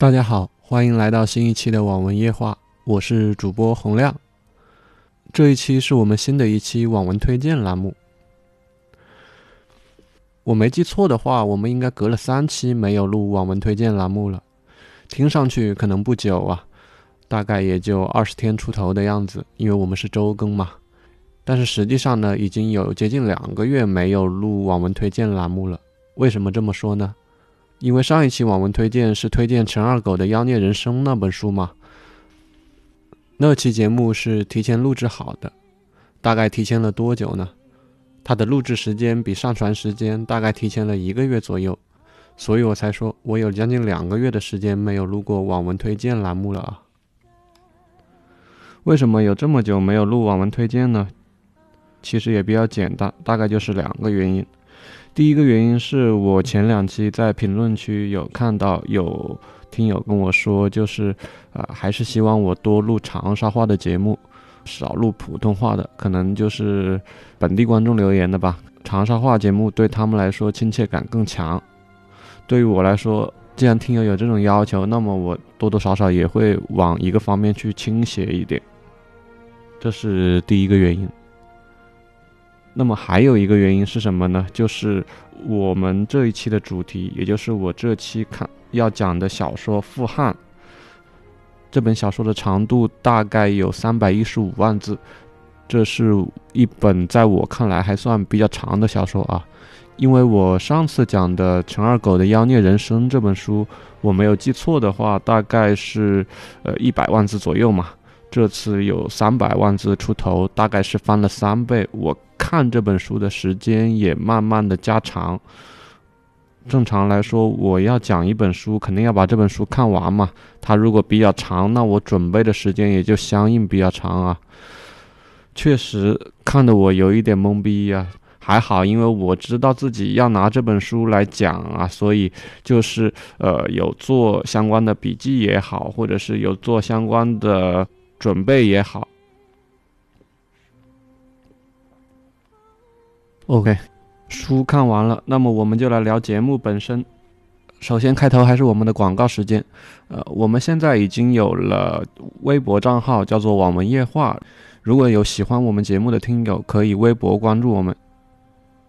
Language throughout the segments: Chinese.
大家好，欢迎来到新一期的网文夜话，我是主播洪亮。这一期是我们新的一期网文推荐栏目。我没记错的话，我们应该隔了三期没有录网文推荐栏目了。听上去可能不久啊，大概也就二十天出头的样子，因为我们是周更嘛。但是实际上呢，已经有接近两个月没有录网文推荐栏目了。为什么这么说呢？因为上一期网文推荐是推荐陈二狗的《妖孽人生》那本书嘛，那期节目是提前录制好的，大概提前了多久呢？它的录制时间比上传时间大概提前了一个月左右，所以我才说我有将近两个月的时间没有录过网文推荐栏目了啊。为什么有这么久没有录网文推荐呢？其实也比较简单，大概就是两个原因。第一个原因是我前两期在评论区有看到有听友跟我说，就是啊，还是希望我多录长沙话的节目，少录普通话的，可能就是本地观众留言的吧。长沙话节目对他们来说亲切感更强，对于我来说，既然听友有这种要求，那么我多多少少也会往一个方面去倾斜一点，这是第一个原因。那么还有一个原因是什么呢？就是我们这一期的主题，也就是我这期看要讲的小说《富汉》这本小说的长度大概有三百一十五万字，这是一本在我看来还算比较长的小说啊。因为我上次讲的陈二狗的《妖孽人生》这本书，我没有记错的话，大概是呃一百万字左右嘛。这次有三百万字出头，大概是翻了三倍。我。看这本书的时间也慢慢的加长。正常来说，我要讲一本书，肯定要把这本书看完嘛。它如果比较长，那我准备的时间也就相应比较长啊。确实看得我有一点懵逼呀。还好，因为我知道自己要拿这本书来讲啊，所以就是呃有做相关的笔记也好，或者是有做相关的准备也好。OK，书看完了，那么我们就来聊节目本身。首先开头还是我们的广告时间。呃，我们现在已经有了微博账号，叫做“网文夜话”。如果有喜欢我们节目的听友，可以微博关注我们。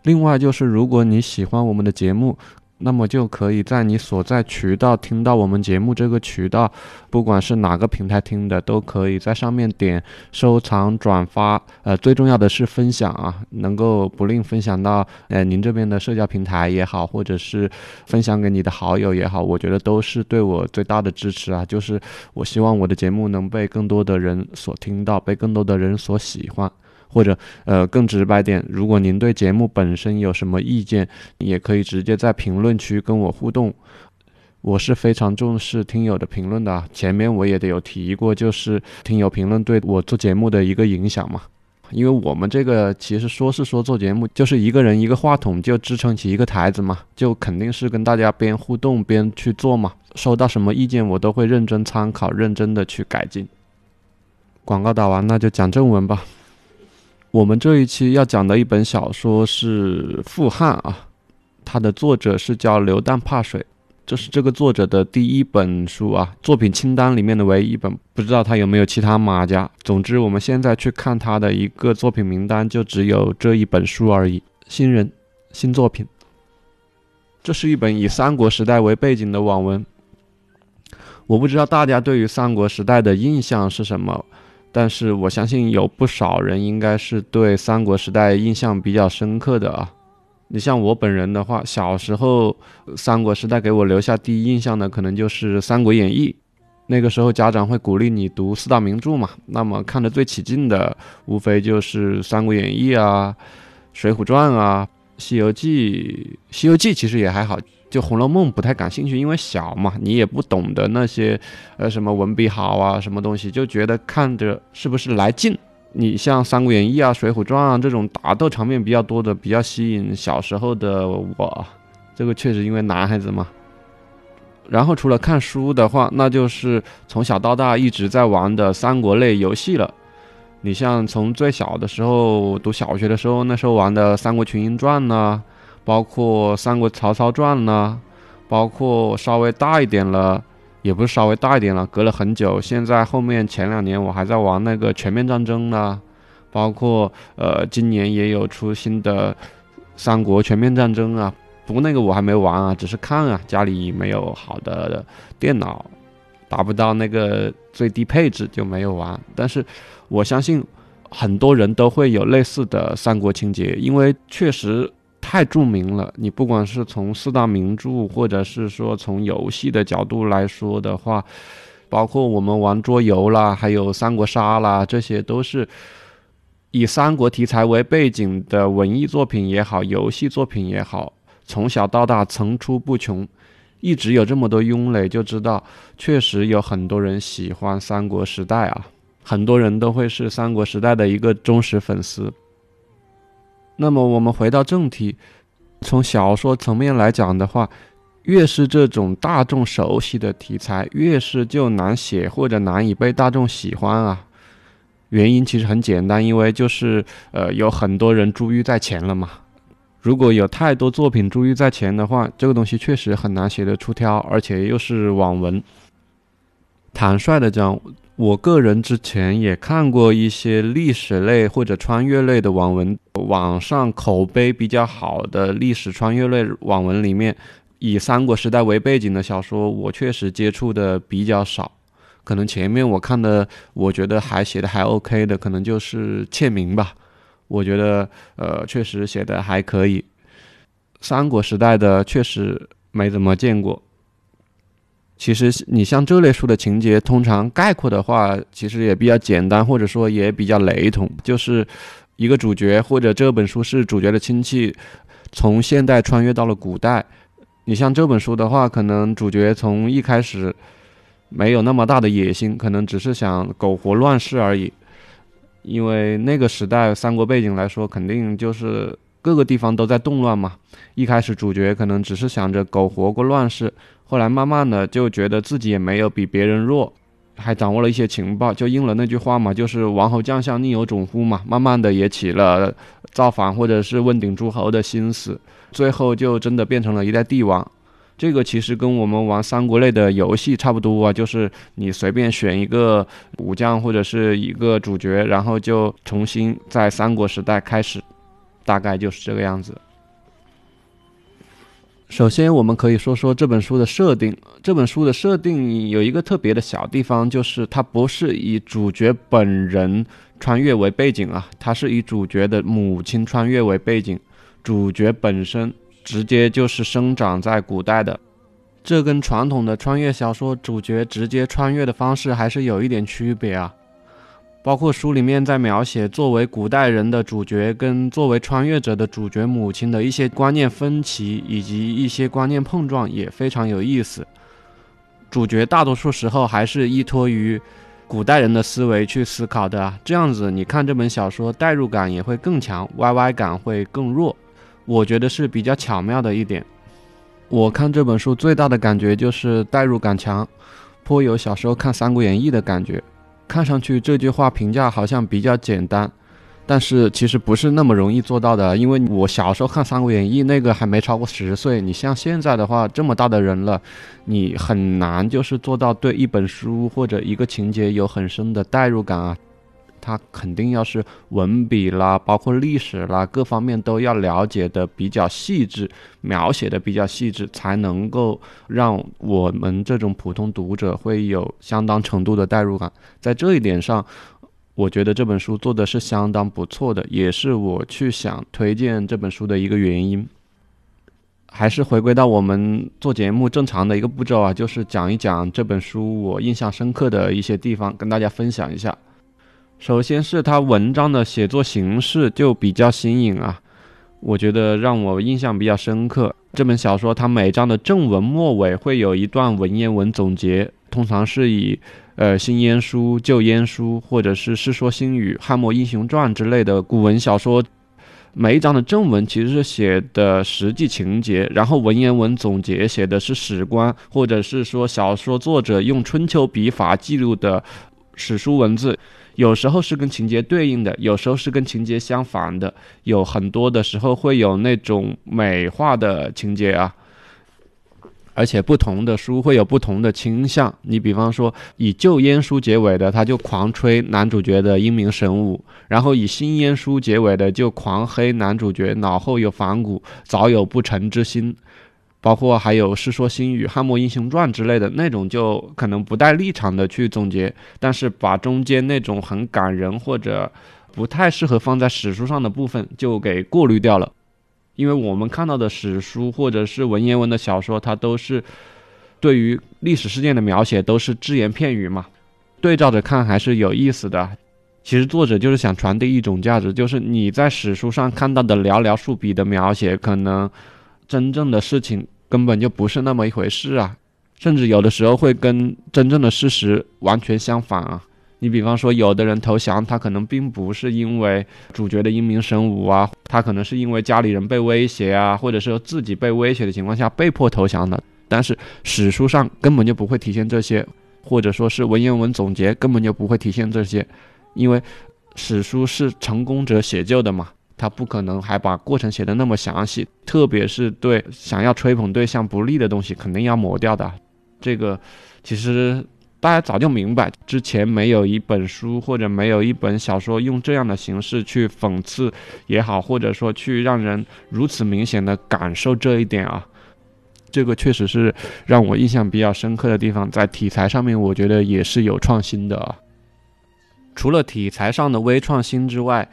另外就是，如果你喜欢我们的节目，那么就可以在你所在渠道听到我们节目这个渠道，不管是哪个平台听的，都可以在上面点收藏、转发，呃，最重要的是分享啊，能够不吝分享到呃您这边的社交平台也好，或者是分享给你的好友也好，我觉得都是对我最大的支持啊。就是我希望我的节目能被更多的人所听到，被更多的人所喜欢。或者，呃，更直白点，如果您对节目本身有什么意见，也可以直接在评论区跟我互动。我是非常重视听友的评论的，前面我也得有提过，就是听友评论对我做节目的一个影响嘛。因为我们这个其实说是说做节目，就是一个人一个话筒就支撑起一个台子嘛，就肯定是跟大家边互动边去做嘛。收到什么意见，我都会认真参考，认真的去改进。广告打完，那就讲正文吧。我们这一期要讲的一本小说是《富汉》啊，它的作者是叫刘旦怕水，这是这个作者的第一本书啊，作品清单里面的唯一一本，不知道他有没有其他马甲。总之，我们现在去看他的一个作品名单，就只有这一本书而已。新人，新作品。这是一本以三国时代为背景的网文。我不知道大家对于三国时代的印象是什么。但是我相信有不少人应该是对三国时代印象比较深刻的啊。你像我本人的话，小时候三国时代给我留下第一印象的可能就是《三国演义》。那个时候家长会鼓励你读四大名著嘛，那么看得最起劲的无非就是《三国演义》啊，《水浒传》啊，《西游记》。《西游记》其实也还好。就《红楼梦》不太感兴趣，因为小嘛，你也不懂得那些，呃，什么文笔好啊，什么东西，就觉得看着是不是来劲。你像《三国演义》啊，《水浒传》啊这种打斗场面比较多的，比较吸引小时候的我。这个确实因为男孩子嘛。然后除了看书的话，那就是从小到大一直在玩的三国类游戏了。你像从最小的时候读小学的时候，那时候玩的《三国群英传》呢。包括《三国曹操传》呢，包括稍微大一点了，也不是稍微大一点了，隔了很久。现在后面前两年我还在玩那个全面战争呢，包括呃今年也有出新的三国全面战争啊。不过那个我还没玩啊，只是看啊，家里没有好的电脑，达不到那个最低配置就没有玩。但是我相信很多人都会有类似的三国情节，因为确实太著名了。你不管是从四大名著，或者是说从游戏的角度来说的话，包括我们玩桌游啦，还有三国杀啦，这些都是以三国题材为背景的文艺作品也好，游戏作品也好。从小到大层出不穷，一直有这么多拥垒，就知道确实有很多人喜欢三国时代啊，很多人都会是三国时代的一个忠实粉丝。那么我们回到正题，从小说层面来讲的话，越是这种大众熟悉的题材，越是就难写或者难以被大众喜欢啊。原因其实很简单，因为就是呃有很多人珠玉在前了嘛。如果有太多作品珠玉在前的话，这个东西确实很难写得出挑，而且又是网文。坦率的讲，我个人之前也看过一些历史类或者穿越类的网文，网上口碑比较好的历史穿越类网文里面，以三国时代为背景的小说，我确实接触的比较少。可能前面我看的，我觉得还写的还 OK 的，可能就是窃明吧。我觉得，呃，确实写的还可以。三国时代的确实没怎么见过。其实你像这类书的情节，通常概括的话，其实也比较简单，或者说也比较雷同，就是一个主角或者这本书是主角的亲戚，从现代穿越到了古代。你像这本书的话，可能主角从一开始没有那么大的野心，可能只是想苟活乱世而已。因为那个时代三国背景来说，肯定就是各个地方都在动乱嘛。一开始主角可能只是想着苟活过乱世，后来慢慢的就觉得自己也没有比别人弱，还掌握了一些情报，就应了那句话嘛，就是王侯将相宁有种乎嘛。慢慢的也起了造反或者是问鼎诸侯的心思，最后就真的变成了一代帝王。这个其实跟我们玩三国类的游戏差不多啊，就是你随便选一个武将或者是一个主角，然后就重新在三国时代开始，大概就是这个样子。首先，我们可以说说这本书的设定。这本书的设定有一个特别的小地方，就是它不是以主角本人穿越为背景啊，它是以主角的母亲穿越为背景，主角本身。直接就是生长在古代的，这跟传统的穿越小说主角直接穿越的方式还是有一点区别啊。包括书里面在描写作为古代人的主角跟作为穿越者的主角母亲的一些观念分歧以及一些观念碰撞也非常有意思。主角大多数时候还是依托于古代人的思维去思考的，这样子你看这本小说代入感也会更强，YY 感会更弱。我觉得是比较巧妙的一点。我看这本书最大的感觉就是代入感强，颇有小时候看《三国演义》的感觉。看上去这句话评价好像比较简单，但是其实不是那么容易做到的。因为我小时候看《三国演义》，那个还没超过十岁。你像现在的话，这么大的人了，你很难就是做到对一本书或者一个情节有很深的代入感啊。他肯定要是文笔啦，包括历史啦，各方面都要了解的比较细致，描写的比较细致，才能够让我们这种普通读者会有相当程度的代入感。在这一点上，我觉得这本书做的是相当不错的，也是我去想推荐这本书的一个原因。还是回归到我们做节目正常的一个步骤啊，就是讲一讲这本书我印象深刻的一些地方，跟大家分享一下。首先是他文章的写作形式就比较新颖啊，我觉得让我印象比较深刻。这本小说它每章的正文末尾会有一段文言文总结，通常是以呃新烟书、旧烟书或者是世说新语、汉末英雄传之类的古文小说，每一章的正文其实是写的实际情节，然后文言文总结写的是史观，或者是说小说作者用春秋笔法记录的史书文字。有时候是跟情节对应的，有时候是跟情节相反的，有很多的时候会有那种美化的情节啊。而且不同的书会有不同的倾向。你比方说，以旧烟书结尾的，他就狂吹男主角的英明神武；然后以新烟书结尾的，就狂黑男主角脑后有反骨，早有不臣之心。包括还有《世说新语》《汉末英雄传》之类的那种，就可能不带立场的去总结，但是把中间那种很感人或者不太适合放在史书上的部分就给过滤掉了。因为我们看到的史书或者是文言文的小说，它都是对于历史事件的描写都是只言片语嘛，对照着看还是有意思的。其实作者就是想传递一种价值，就是你在史书上看到的寥寥数笔的描写，可能。真正的事情根本就不是那么一回事啊，甚至有的时候会跟真正的事实完全相反啊。你比方说，有的人投降，他可能并不是因为主角的英明神武啊，他可能是因为家里人被威胁啊，或者说自己被威胁的情况下被迫投降的。但是史书上根本就不会体现这些，或者说是文言文总结根本就不会体现这些，因为史书是成功者写就的嘛。他不可能还把过程写的那么详细，特别是对想要吹捧对象不利的东西，肯定要抹掉的。这个其实大家早就明白，之前没有一本书或者没有一本小说用这样的形式去讽刺也好，或者说去让人如此明显的感受这一点啊。这个确实是让我印象比较深刻的地方，在题材上面，我觉得也是有创新的啊。除了题材上的微创新之外，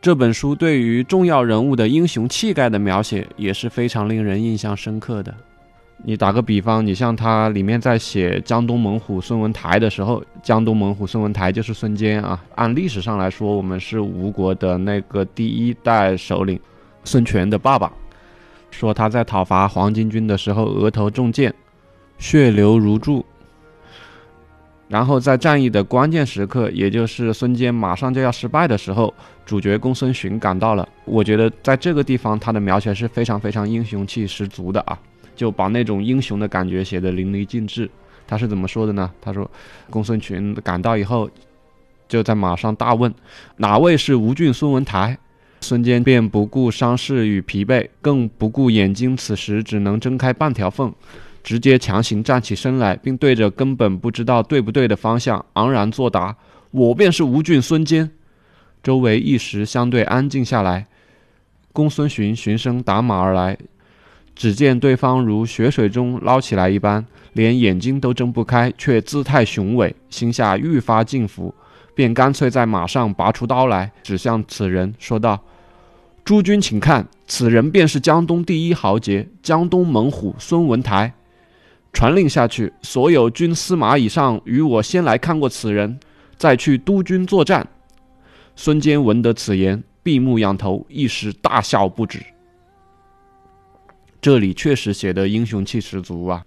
这本书对于重要人物的英雄气概的描写也是非常令人印象深刻的。你打个比方，你像他里面在写江东猛虎孙文台的时候，江东猛虎孙文台就是孙坚啊。按历史上来说，我们是吴国的那个第一代首领，孙权的爸爸。说他在讨伐黄巾军的时候，额头中箭，血流如注。然后在战役的关键时刻，也就是孙坚马上就要失败的时候，主角公孙寻赶到了。我觉得在这个地方，他的描写是非常非常英雄气十足的啊，就把那种英雄的感觉写得淋漓尽致。他是怎么说的呢？他说，公孙群赶到以后，就在马上大问，哪位是吴郡孙文台？孙坚便不顾伤势与疲惫，更不顾眼睛此时只能睁开半条缝。直接强行站起身来，并对着根本不知道对不对的方向昂然作答：“我便是吴郡孙坚。”周围一时相对安静下来。公孙寻循声打马而来，只见对方如血水中捞起来一般，连眼睛都睁不开，却姿态雄伟，心下愈发敬服，便干脆在马上拔出刀来，指向此人说道：“诸君请看，此人便是江东第一豪杰，江东猛虎孙文台。”传令下去，所有军司马以上与我先来看过此人，再去督军作战。孙坚闻得此言，闭目仰头，一时大笑不止。这里确实写的英雄气十足啊，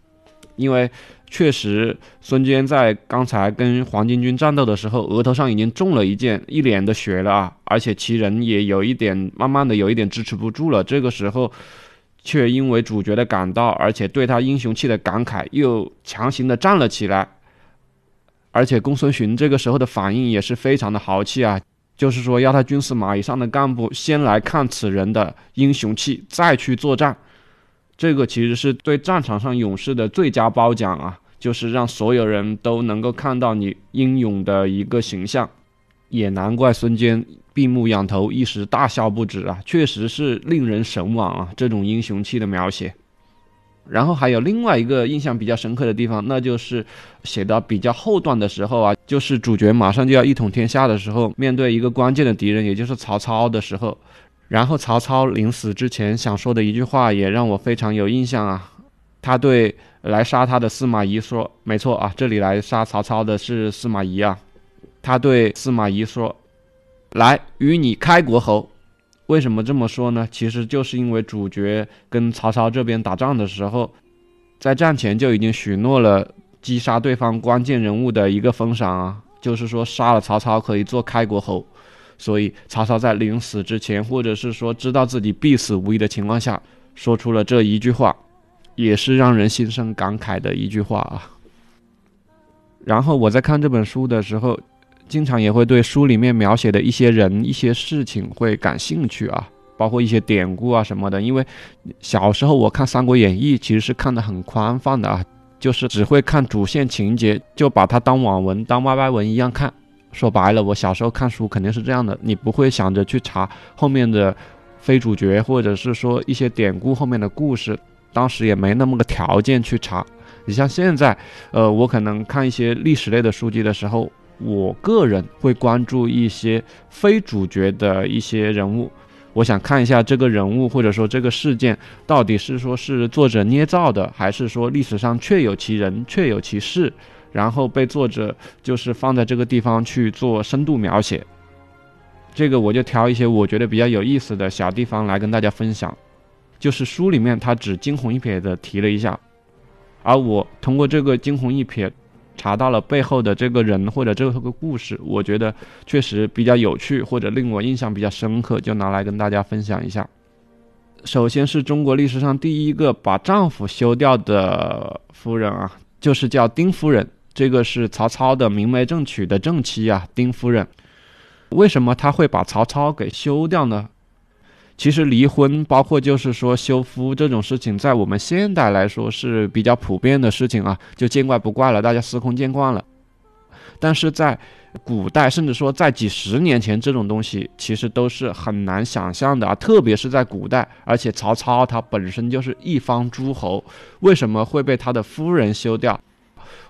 因为确实孙坚在刚才跟黄巾军战斗的时候，额头上已经中了一箭，一脸的血了啊，而且其人也有一点慢慢的有一点支持不住了。这个时候。却因为主角的赶到，而且对他英雄气的感慨，又强行的站了起来。而且公孙寻这个时候的反应也是非常的豪气啊，就是说要他军司马以上的干部先来看此人的英雄气，再去作战。这个其实是对战场上勇士的最佳褒奖啊，就是让所有人都能够看到你英勇的一个形象。也难怪孙坚闭目仰头，一时大笑不止啊！确实是令人神往啊，这种英雄气的描写。然后还有另外一个印象比较深刻的地方，那就是写到比较后段的时候啊，就是主角马上就要一统天下的时候，面对一个关键的敌人，也就是曹操的时候，然后曹操临死之前想说的一句话，也让我非常有印象啊。他对来杀他的司马懿说：“没错啊，这里来杀曹操的是司马懿啊。”他对司马懿说：“来与你开国侯。”为什么这么说呢？其实就是因为主角跟曹操这边打仗的时候，在战前就已经许诺了击杀对方关键人物的一个封赏啊，就是说杀了曹操可以做开国侯。所以曹操在临死之前，或者是说知道自己必死无疑的情况下，说出了这一句话，也是让人心生感慨的一句话啊。然后我在看这本书的时候。经常也会对书里面描写的一些人、一些事情会感兴趣啊，包括一些典故啊什么的。因为小时候我看《三国演义》，其实是看得很宽泛的啊，就是只会看主线情节，就把它当网文、当歪歪文一样看。说白了，我小时候看书肯定是这样的，你不会想着去查后面的非主角，或者是说一些典故后面的故事，当时也没那么个条件去查。你像现在，呃，我可能看一些历史类的书籍的时候，我个人会关注一些非主角的一些人物，我想看一下这个人物或者说这个事件到底是说是作者捏造的，还是说历史上确有其人、确有其事，然后被作者就是放在这个地方去做深度描写。这个我就挑一些我觉得比较有意思的小地方来跟大家分享，就是书里面他只惊鸿一瞥的提了一下。而我通过这个惊鸿一瞥，查到了背后的这个人或者这个故事，我觉得确实比较有趣，或者令我印象比较深刻，就拿来跟大家分享一下。首先是中国历史上第一个把丈夫休掉的夫人啊，就是叫丁夫人，这个是曹操的明媒正娶的正妻啊，丁夫人。为什么他会把曹操给休掉呢？其实离婚，包括就是说休夫这种事情，在我们现代来说是比较普遍的事情啊，就见怪不怪了，大家司空见惯了。但是在古代，甚至说在几十年前，这种东西其实都是很难想象的啊，特别是在古代。而且曹操他本身就是一方诸侯，为什么会被他的夫人休掉，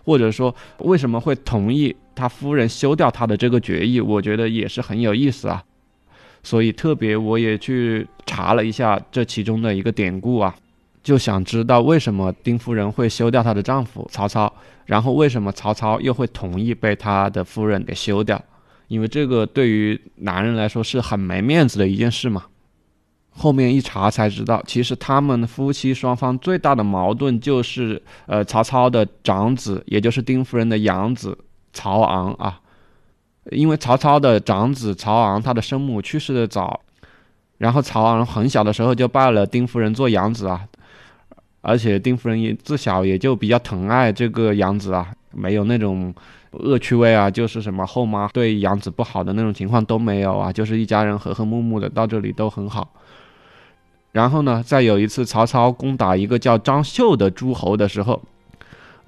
或者说为什么会同意他夫人休掉他的这个决议？我觉得也是很有意思啊。所以特别，我也去查了一下这其中的一个典故啊，就想知道为什么丁夫人会休掉她的丈夫曹操，然后为什么曹操又会同意被他的夫人给休掉？因为这个对于男人来说是很没面子的一件事嘛。后面一查才知道，其实他们夫妻双方最大的矛盾就是，呃，曹操的长子，也就是丁夫人的养子曹昂啊。因为曹操的长子曹昂，他的生母去世的早，然后曹昂很小的时候就拜了丁夫人做养子啊，而且丁夫人也自小也就比较疼爱这个养子啊，没有那种恶趣味啊，就是什么后妈对养子不好的那种情况都没有啊，就是一家人和和睦睦的，到这里都很好。然后呢，再有一次曹操攻打一个叫张绣的诸侯的时候。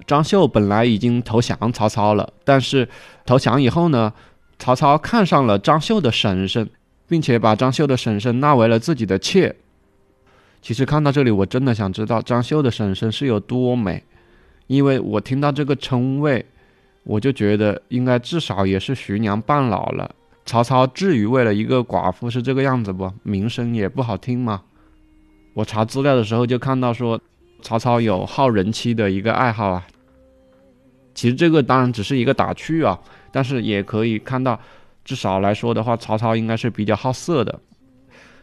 张绣本来已经投降曹操了，但是投降以后呢，曹操看上了张绣的婶婶，并且把张绣的婶婶纳为了自己的妾。其实看到这里，我真的想知道张绣的婶婶是有多美，因为我听到这个称谓，我就觉得应该至少也是徐娘半老了。曹操至于为了一个寡妇是这个样子不？名声也不好听吗？我查资料的时候就看到说，曹操有好人妻的一个爱好啊。其实这个当然只是一个打趣啊，但是也可以看到，至少来说的话，曹操应该是比较好色的。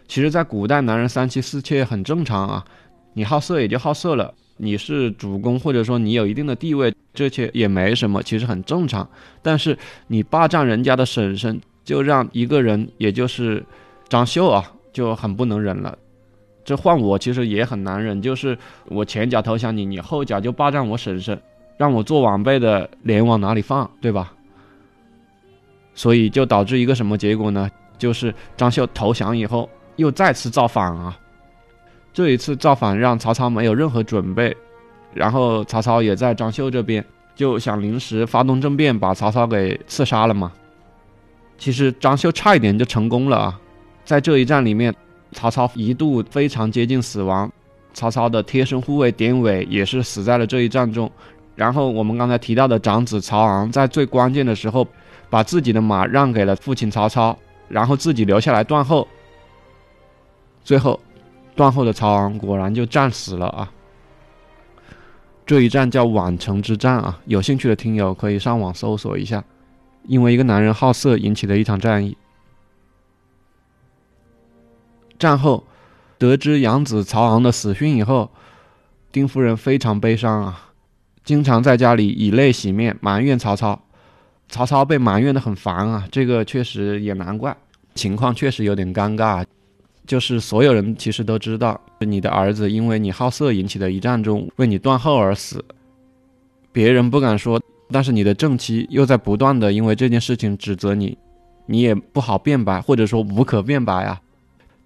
其实，在古代，男人三妻四妾很正常啊，你好色也就好色了，你是主公或者说你有一定的地位，这些也没什么，其实很正常。但是你霸占人家的婶婶，就让一个人，也就是张绣啊，就很不能忍了。这换我其实也很难忍，就是我前脚投降你，你后脚就霸占我婶婶。让我做晚辈的脸往哪里放，对吧？所以就导致一个什么结果呢？就是张绣投降以后又再次造反啊！这一次造反让曹操没有任何准备，然后曹操也在张绣这边就想临时发动政变，把曹操给刺杀了嘛。其实张绣差一点就成功了啊！在这一战里面，曹操一度非常接近死亡，曹操的贴身护卫典韦也是死在了这一战中。然后我们刚才提到的长子曹昂，在最关键的时候，把自己的马让给了父亲曹操，然后自己留下来断后。最后，断后的曹昂果然就战死了啊！这一战叫宛城之战啊！有兴趣的听友可以上网搜索一下，因为一个男人好色引起的一场战役。战后，得知养子曹昂的死讯以后，丁夫人非常悲伤啊。经常在家里以泪洗面，埋怨曹操。曹操被埋怨的很烦啊，这个确实也难怪，情况确实有点尴尬。就是所有人其实都知道，你的儿子因为你好色引起的一战中为你断后而死，别人不敢说，但是你的正妻又在不断的因为这件事情指责你，你也不好辩白，或者说无可辩白啊。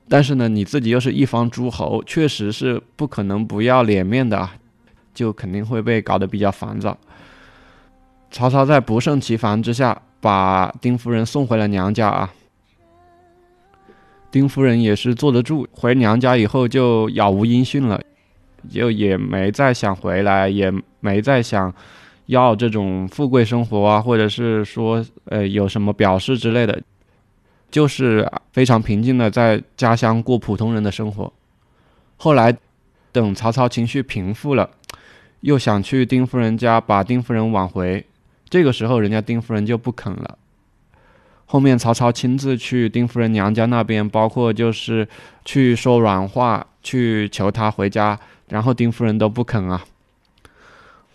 但是呢，你自己又是一方诸侯，确实是不可能不要脸面的啊，就肯定会被搞得比较烦躁。曹操在不胜其烦之下，把丁夫人送回了娘家啊。丁夫人也是坐得住，回娘家以后就杳无音讯了，就也没再想回来，也没再想要这种富贵生活啊，或者是说呃有什么表示之类的，就是非常平静的在家乡过普通人的生活。后来等曹操情绪平复了，又想去丁夫人家把丁夫人挽回，这个时候人家丁夫人就不肯了。后面曹操亲自去丁夫人娘家那边，包括就是去说软话，去求她回家，然后丁夫人都不肯啊。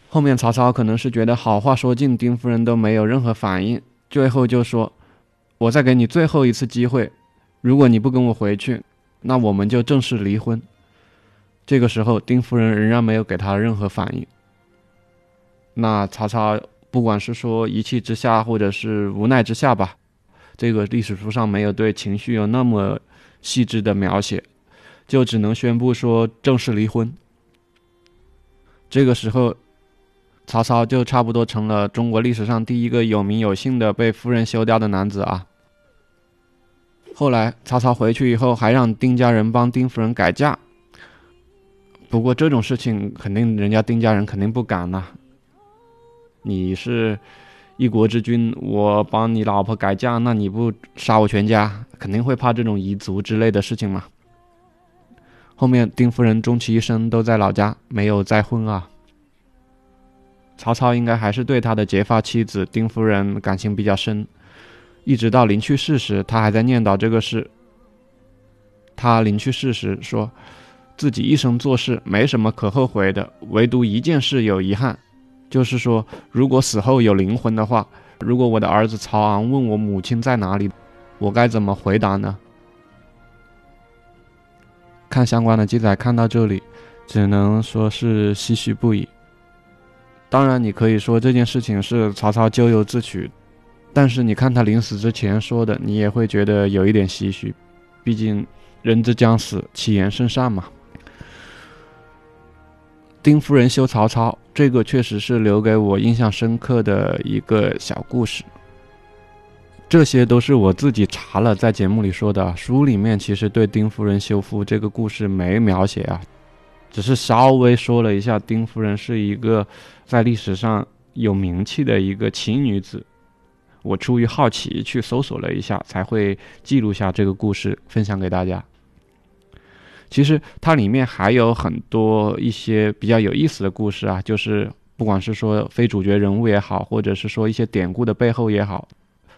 后面曹操可能是觉得好话说尽，丁夫人都没有任何反应，最后就说：“我再给你最后一次机会，如果你不跟我回去，那我们就正式离婚。”这个时候，丁夫人仍然没有给他任何反应。那曹操不管是说一气之下，或者是无奈之下吧。这个历史书上没有对情绪有那么细致的描写，就只能宣布说正式离婚。这个时候，曹操就差不多成了中国历史上第一个有名有姓的被夫人休掉的男子啊。后来曹操回去以后，还让丁家人帮丁夫人改嫁。不过这种事情肯定人家丁家人肯定不敢呐，你是。一国之君，我帮你老婆改嫁，那你不杀我全家？肯定会怕这种彝族之类的事情嘛。后面丁夫人终其一生都在老家，没有再婚啊。曹操应该还是对他的结发妻子丁夫人感情比较深，一直到临去世时，他还在念叨这个事。他临去世时说，自己一生做事没什么可后悔的，唯独一件事有遗憾。就是说，如果死后有灵魂的话，如果我的儿子曹昂问我母亲在哪里，我该怎么回答呢？看相关的记载，看到这里，只能说是唏嘘不已。当然，你可以说这件事情是曹操咎由自取，但是你看他临死之前说的，你也会觉得有一点唏嘘。毕竟，人之将死，其言甚善嘛。丁夫人休曹操，这个确实是留给我印象深刻的一个小故事。这些都是我自己查了，在节目里说的。书里面其实对丁夫人休夫这个故事没描写啊，只是稍微说了一下，丁夫人是一个在历史上有名气的一个奇女子。我出于好奇去搜索了一下，才会记录下这个故事，分享给大家。其实它里面还有很多一些比较有意思的故事啊，就是不管是说非主角人物也好，或者是说一些典故的背后也好，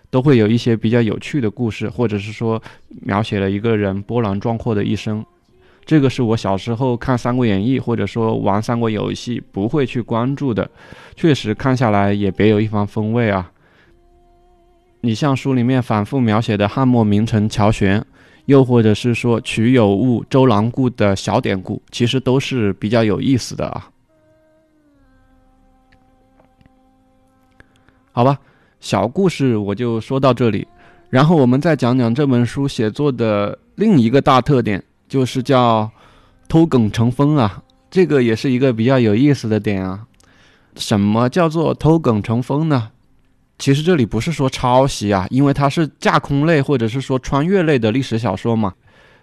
都会有一些比较有趣的故事，或者是说描写了一个人波澜壮阔的一生。这个是我小时候看《三国演义》或者说玩三国游戏不会去关注的，确实看下来也别有一番风味啊。你像书里面反复描写的汉末名臣乔玄。又或者是说曲有误、周郎顾的小典故，其实都是比较有意思的啊。好吧，小故事我就说到这里，然后我们再讲讲这本书写作的另一个大特点，就是叫偷梗成风啊。这个也是一个比较有意思的点啊。什么叫做偷梗成风呢？其实这里不是说抄袭啊，因为它是架空类或者是说穿越类的历史小说嘛。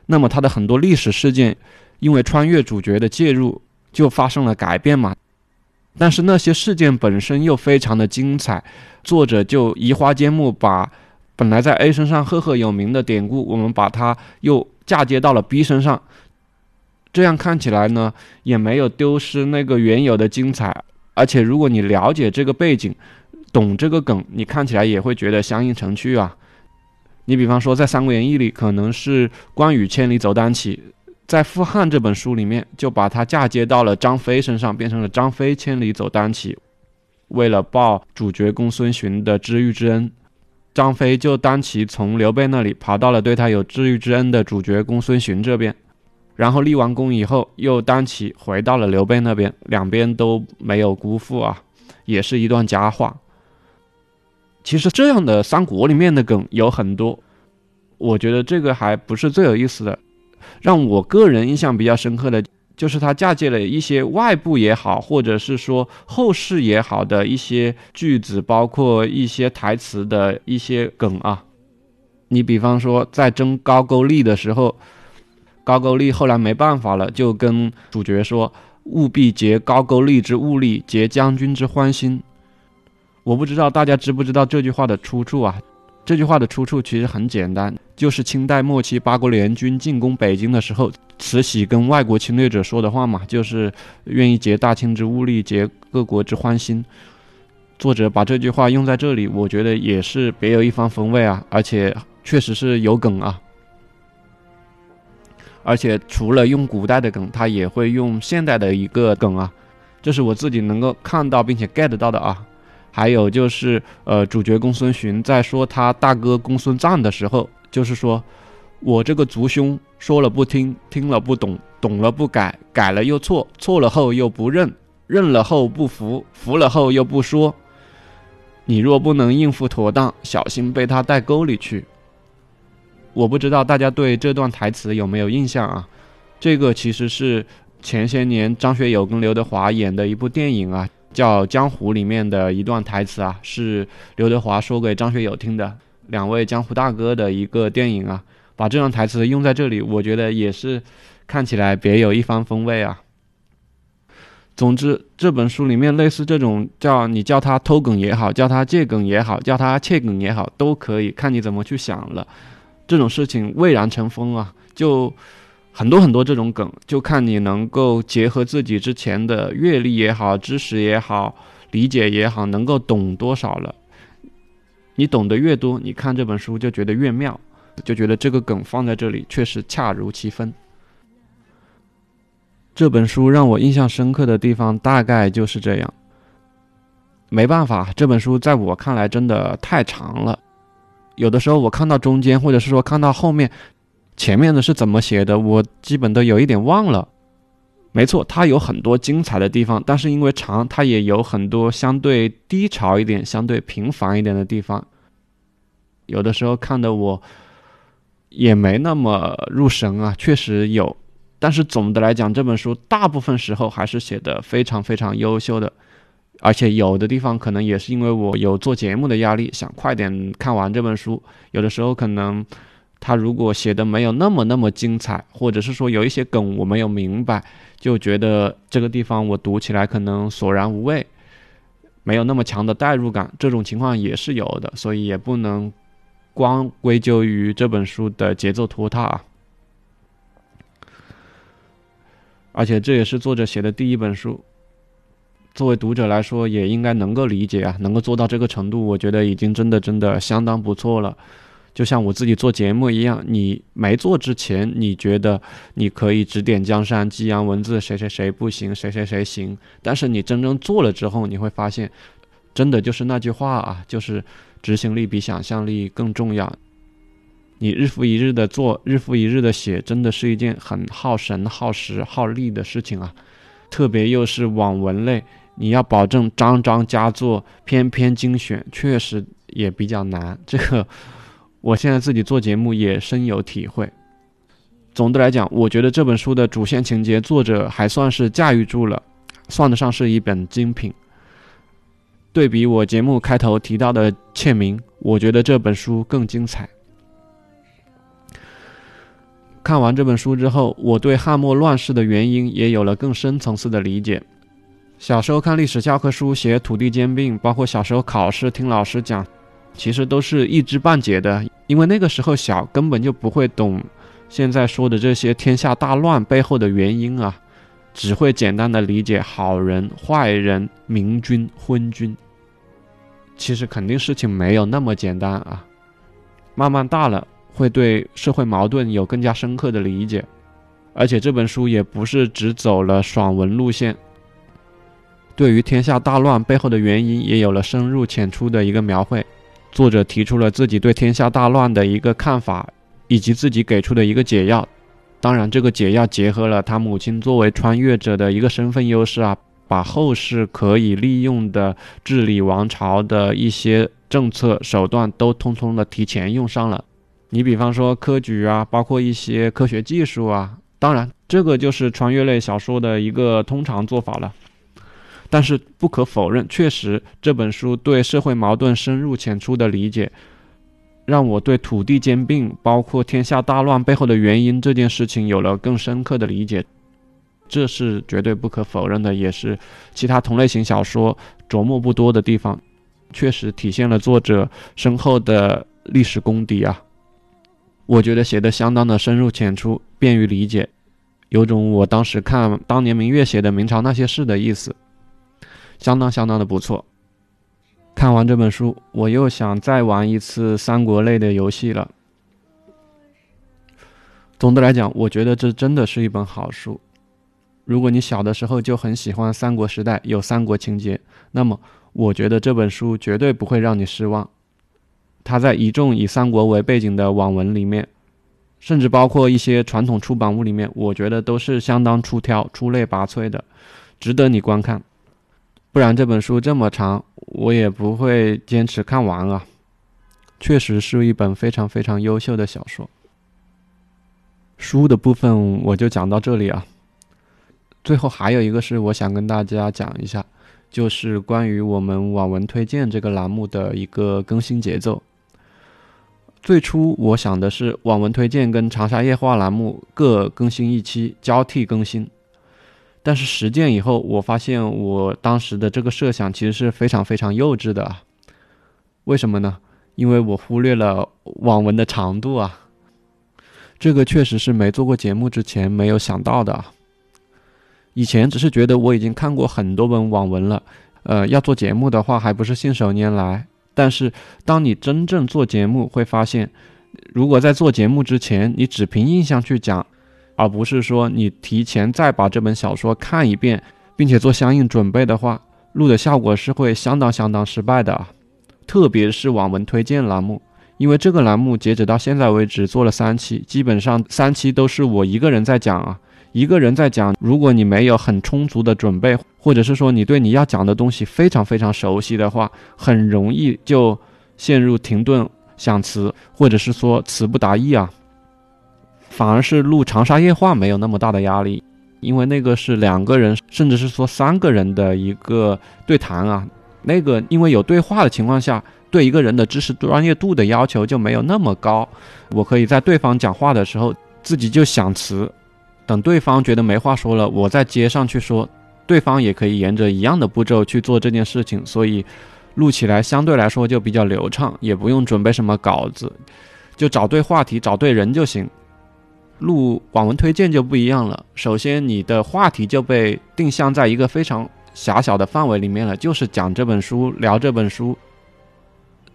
那么它的很多历史事件，因为穿越主角的介入，就发生了改变嘛。但是那些事件本身又非常的精彩，作者就移花接木，把本来在 A 身上赫赫有名的典故，我们把它又嫁接到了 B 身上。这样看起来呢，也没有丢失那个原有的精彩。而且如果你了解这个背景，懂这个梗，你看起来也会觉得相映成趣啊。你比方说，在《三国演义》里，可能是关羽千里走单骑，在《傅汉》这本书里面，就把他嫁接到了张飞身上，变成了张飞千里走单骑。为了报主角公孙寻的知遇之恩，张飞就单骑从刘备那里爬到了对他有知遇之恩的主角公孙寻这边，然后立完功以后，又单骑回到了刘备那边，两边都没有辜负啊，也是一段佳话。其实这样的三国里面的梗有很多，我觉得这个还不是最有意思的。让我个人印象比较深刻的，就是他嫁接了一些外部也好，或者是说后世也好的一些句子，包括一些台词的一些梗啊。你比方说，在争高句丽的时候，高句丽后来没办法了，就跟主角说：“务必结高句丽之物力，结将军之欢心。”我不知道大家知不知道这句话的出处啊？这句话的出处其实很简单，就是清代末期八国联军进攻北京的时候，慈禧跟外国侵略者说的话嘛，就是愿意结大清之物力，结各国之欢心。作者把这句话用在这里，我觉得也是别有一番风味啊，而且确实是有梗啊。而且除了用古代的梗，他也会用现代的一个梗啊，这是我自己能够看到并且 get 到的啊。还有就是，呃，主角公孙寻在说他大哥公孙瓒的时候，就是说，我这个族兄说了不听，听了不懂，懂了不改，改了又错，错了后又不认，认了后不服，服了后又不说。你若不能应付妥当，小心被他带沟里去。我不知道大家对这段台词有没有印象啊？这个其实是前些年张学友跟刘德华演的一部电影啊。叫《江湖》里面的一段台词啊，是刘德华说给张学友听的，两位江湖大哥的一个电影啊，把这段台词用在这里，我觉得也是看起来别有一番风味啊。总之，这本书里面类似这种叫你叫他偷梗也好，叫他借梗也好，叫他窃梗也好，都可以看你怎么去想了。这种事情蔚然成风啊，就。很多很多这种梗，就看你能够结合自己之前的阅历也好、知识也好、理解也好，能够懂多少了。你懂得越多，你看这本书就觉得越妙，就觉得这个梗放在这里确实恰如其分。这本书让我印象深刻的地方大概就是这样。没办法，这本书在我看来真的太长了，有的时候我看到中间，或者是说看到后面。前面的是怎么写的，我基本都有一点忘了。没错，它有很多精彩的地方，但是因为长，它也有很多相对低潮一点、相对平凡一点的地方。有的时候看的我也没那么入神啊，确实有。但是总的来讲，这本书大部分时候还是写的非常非常优秀的，而且有的地方可能也是因为我有做节目的压力，想快点看完这本书。有的时候可能。他如果写的没有那么那么精彩，或者是说有一些梗我没有明白，就觉得这个地方我读起来可能索然无味，没有那么强的代入感，这种情况也是有的，所以也不能光归咎于这本书的节奏拖沓。啊。而且这也是作者写的第一本书，作为读者来说也应该能够理解啊，能够做到这个程度，我觉得已经真的真的相当不错了。就像我自己做节目一样，你没做之前，你觉得你可以指点江山、激扬文字，谁谁谁不行，谁谁谁行。但是你真正做了之后，你会发现，真的就是那句话啊，就是执行力比想象力更重要。你日复一日的做，日复一日的写，真的是一件很耗神、耗时、耗力的事情啊。特别又是网文类，你要保证章章佳作、篇篇精选，确实也比较难。这个。我现在自己做节目也深有体会。总的来讲，我觉得这本书的主线情节作者还算是驾驭住了，算得上是一本精品。对比我节目开头提到的《窃明》，我觉得这本书更精彩。看完这本书之后，我对汉末乱世的原因也有了更深层次的理解。小时候看历史教科书写土地兼并，包括小时候考试听老师讲。其实都是一知半解的，因为那个时候小，根本就不会懂现在说的这些天下大乱背后的原因啊，只会简单的理解好人、坏人、明君、昏君。其实肯定事情没有那么简单啊。慢慢大了，会对社会矛盾有更加深刻的理解，而且这本书也不是只走了爽文路线，对于天下大乱背后的原因也有了深入浅出的一个描绘。作者提出了自己对天下大乱的一个看法，以及自己给出的一个解药。当然，这个解药结合了他母亲作为穿越者的一个身份优势啊，把后世可以利用的治理王朝的一些政策手段都通通的提前用上了。你比方说科举啊，包括一些科学技术啊，当然这个就是穿越类小说的一个通常做法了。但是不可否认，确实这本书对社会矛盾深入浅出的理解，让我对土地兼并，包括天下大乱背后的原因这件事情有了更深刻的理解。这是绝对不可否认的，也是其他同类型小说琢磨不多的地方。确实体现了作者深厚的历史功底啊！我觉得写的相当的深入浅出，便于理解，有种我当时看当年明月写的《明朝那些事》的意思。相当相当的不错。看完这本书，我又想再玩一次三国类的游戏了。总的来讲，我觉得这真的是一本好书。如果你小的时候就很喜欢三国时代，有三国情节，那么我觉得这本书绝对不会让你失望。它在一众以三国为背景的网文里面，甚至包括一些传统出版物里面，我觉得都是相当出挑、出类拔萃的，值得你观看。不然这本书这么长，我也不会坚持看完啊。确实是一本非常非常优秀的小说。书的部分我就讲到这里啊。最后还有一个是我想跟大家讲一下，就是关于我们网文推荐这个栏目的一个更新节奏。最初我想的是网文推荐跟长沙夜话栏目各更新一期，交替更新。但是实践以后，我发现我当时的这个设想其实是非常非常幼稚的！为什么呢？因为我忽略了网文的长度啊！这个确实是没做过节目之前没有想到的。以前只是觉得我已经看过很多本网文了，呃，要做节目的话还不是信手拈来。但是当你真正做节目，会发现，如果在做节目之前你只凭印象去讲。而不是说你提前再把这本小说看一遍，并且做相应准备的话，录的效果是会相当相当失败的啊！特别是网文推荐栏目，因为这个栏目截止到现在为止做了三期，基本上三期都是我一个人在讲啊，一个人在讲。如果你没有很充足的准备，或者是说你对你要讲的东西非常非常熟悉的话，很容易就陷入停顿想词，或者是说词不达意啊。反而是录《长沙夜话》没有那么大的压力，因为那个是两个人，甚至是说三个人的一个对谈啊。那个因为有对话的情况下，对一个人的知识专业度的要求就没有那么高。我可以在对方讲话的时候自己就想词，等对方觉得没话说了，我再接上去说，对方也可以沿着一样的步骤去做这件事情，所以录起来相对来说就比较流畅，也不用准备什么稿子，就找对话题、找对人就行。录网文推荐就不一样了。首先，你的话题就被定向在一个非常狭小的范围里面了，就是讲这本书、聊这本书。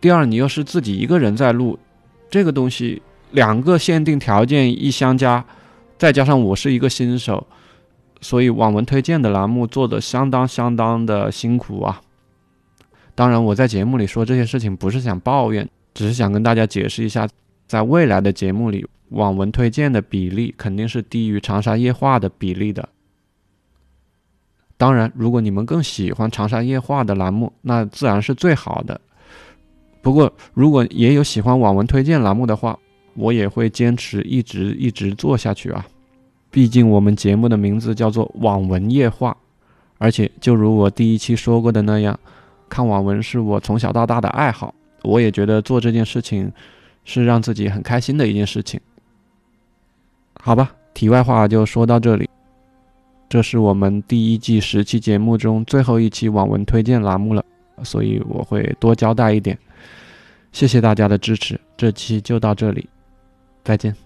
第二，你又是自己一个人在录，这个东西两个限定条件一相加，再加上我是一个新手，所以网文推荐的栏目做的相当相当的辛苦啊。当然，我在节目里说这些事情不是想抱怨，只是想跟大家解释一下，在未来的节目里。网文推荐的比例肯定是低于长沙夜话的比例的。当然，如果你们更喜欢长沙夜话的栏目，那自然是最好的。不过，如果也有喜欢网文推荐栏目的话，我也会坚持一直一直做下去啊。毕竟我们节目的名字叫做网文夜话，而且就如我第一期说过的那样，看网文是我从小到大的爱好，我也觉得做这件事情是让自己很开心的一件事情。好吧，题外话就说到这里。这是我们第一季十期节目中最后一期网文推荐栏目了，所以我会多交代一点。谢谢大家的支持，这期就到这里，再见。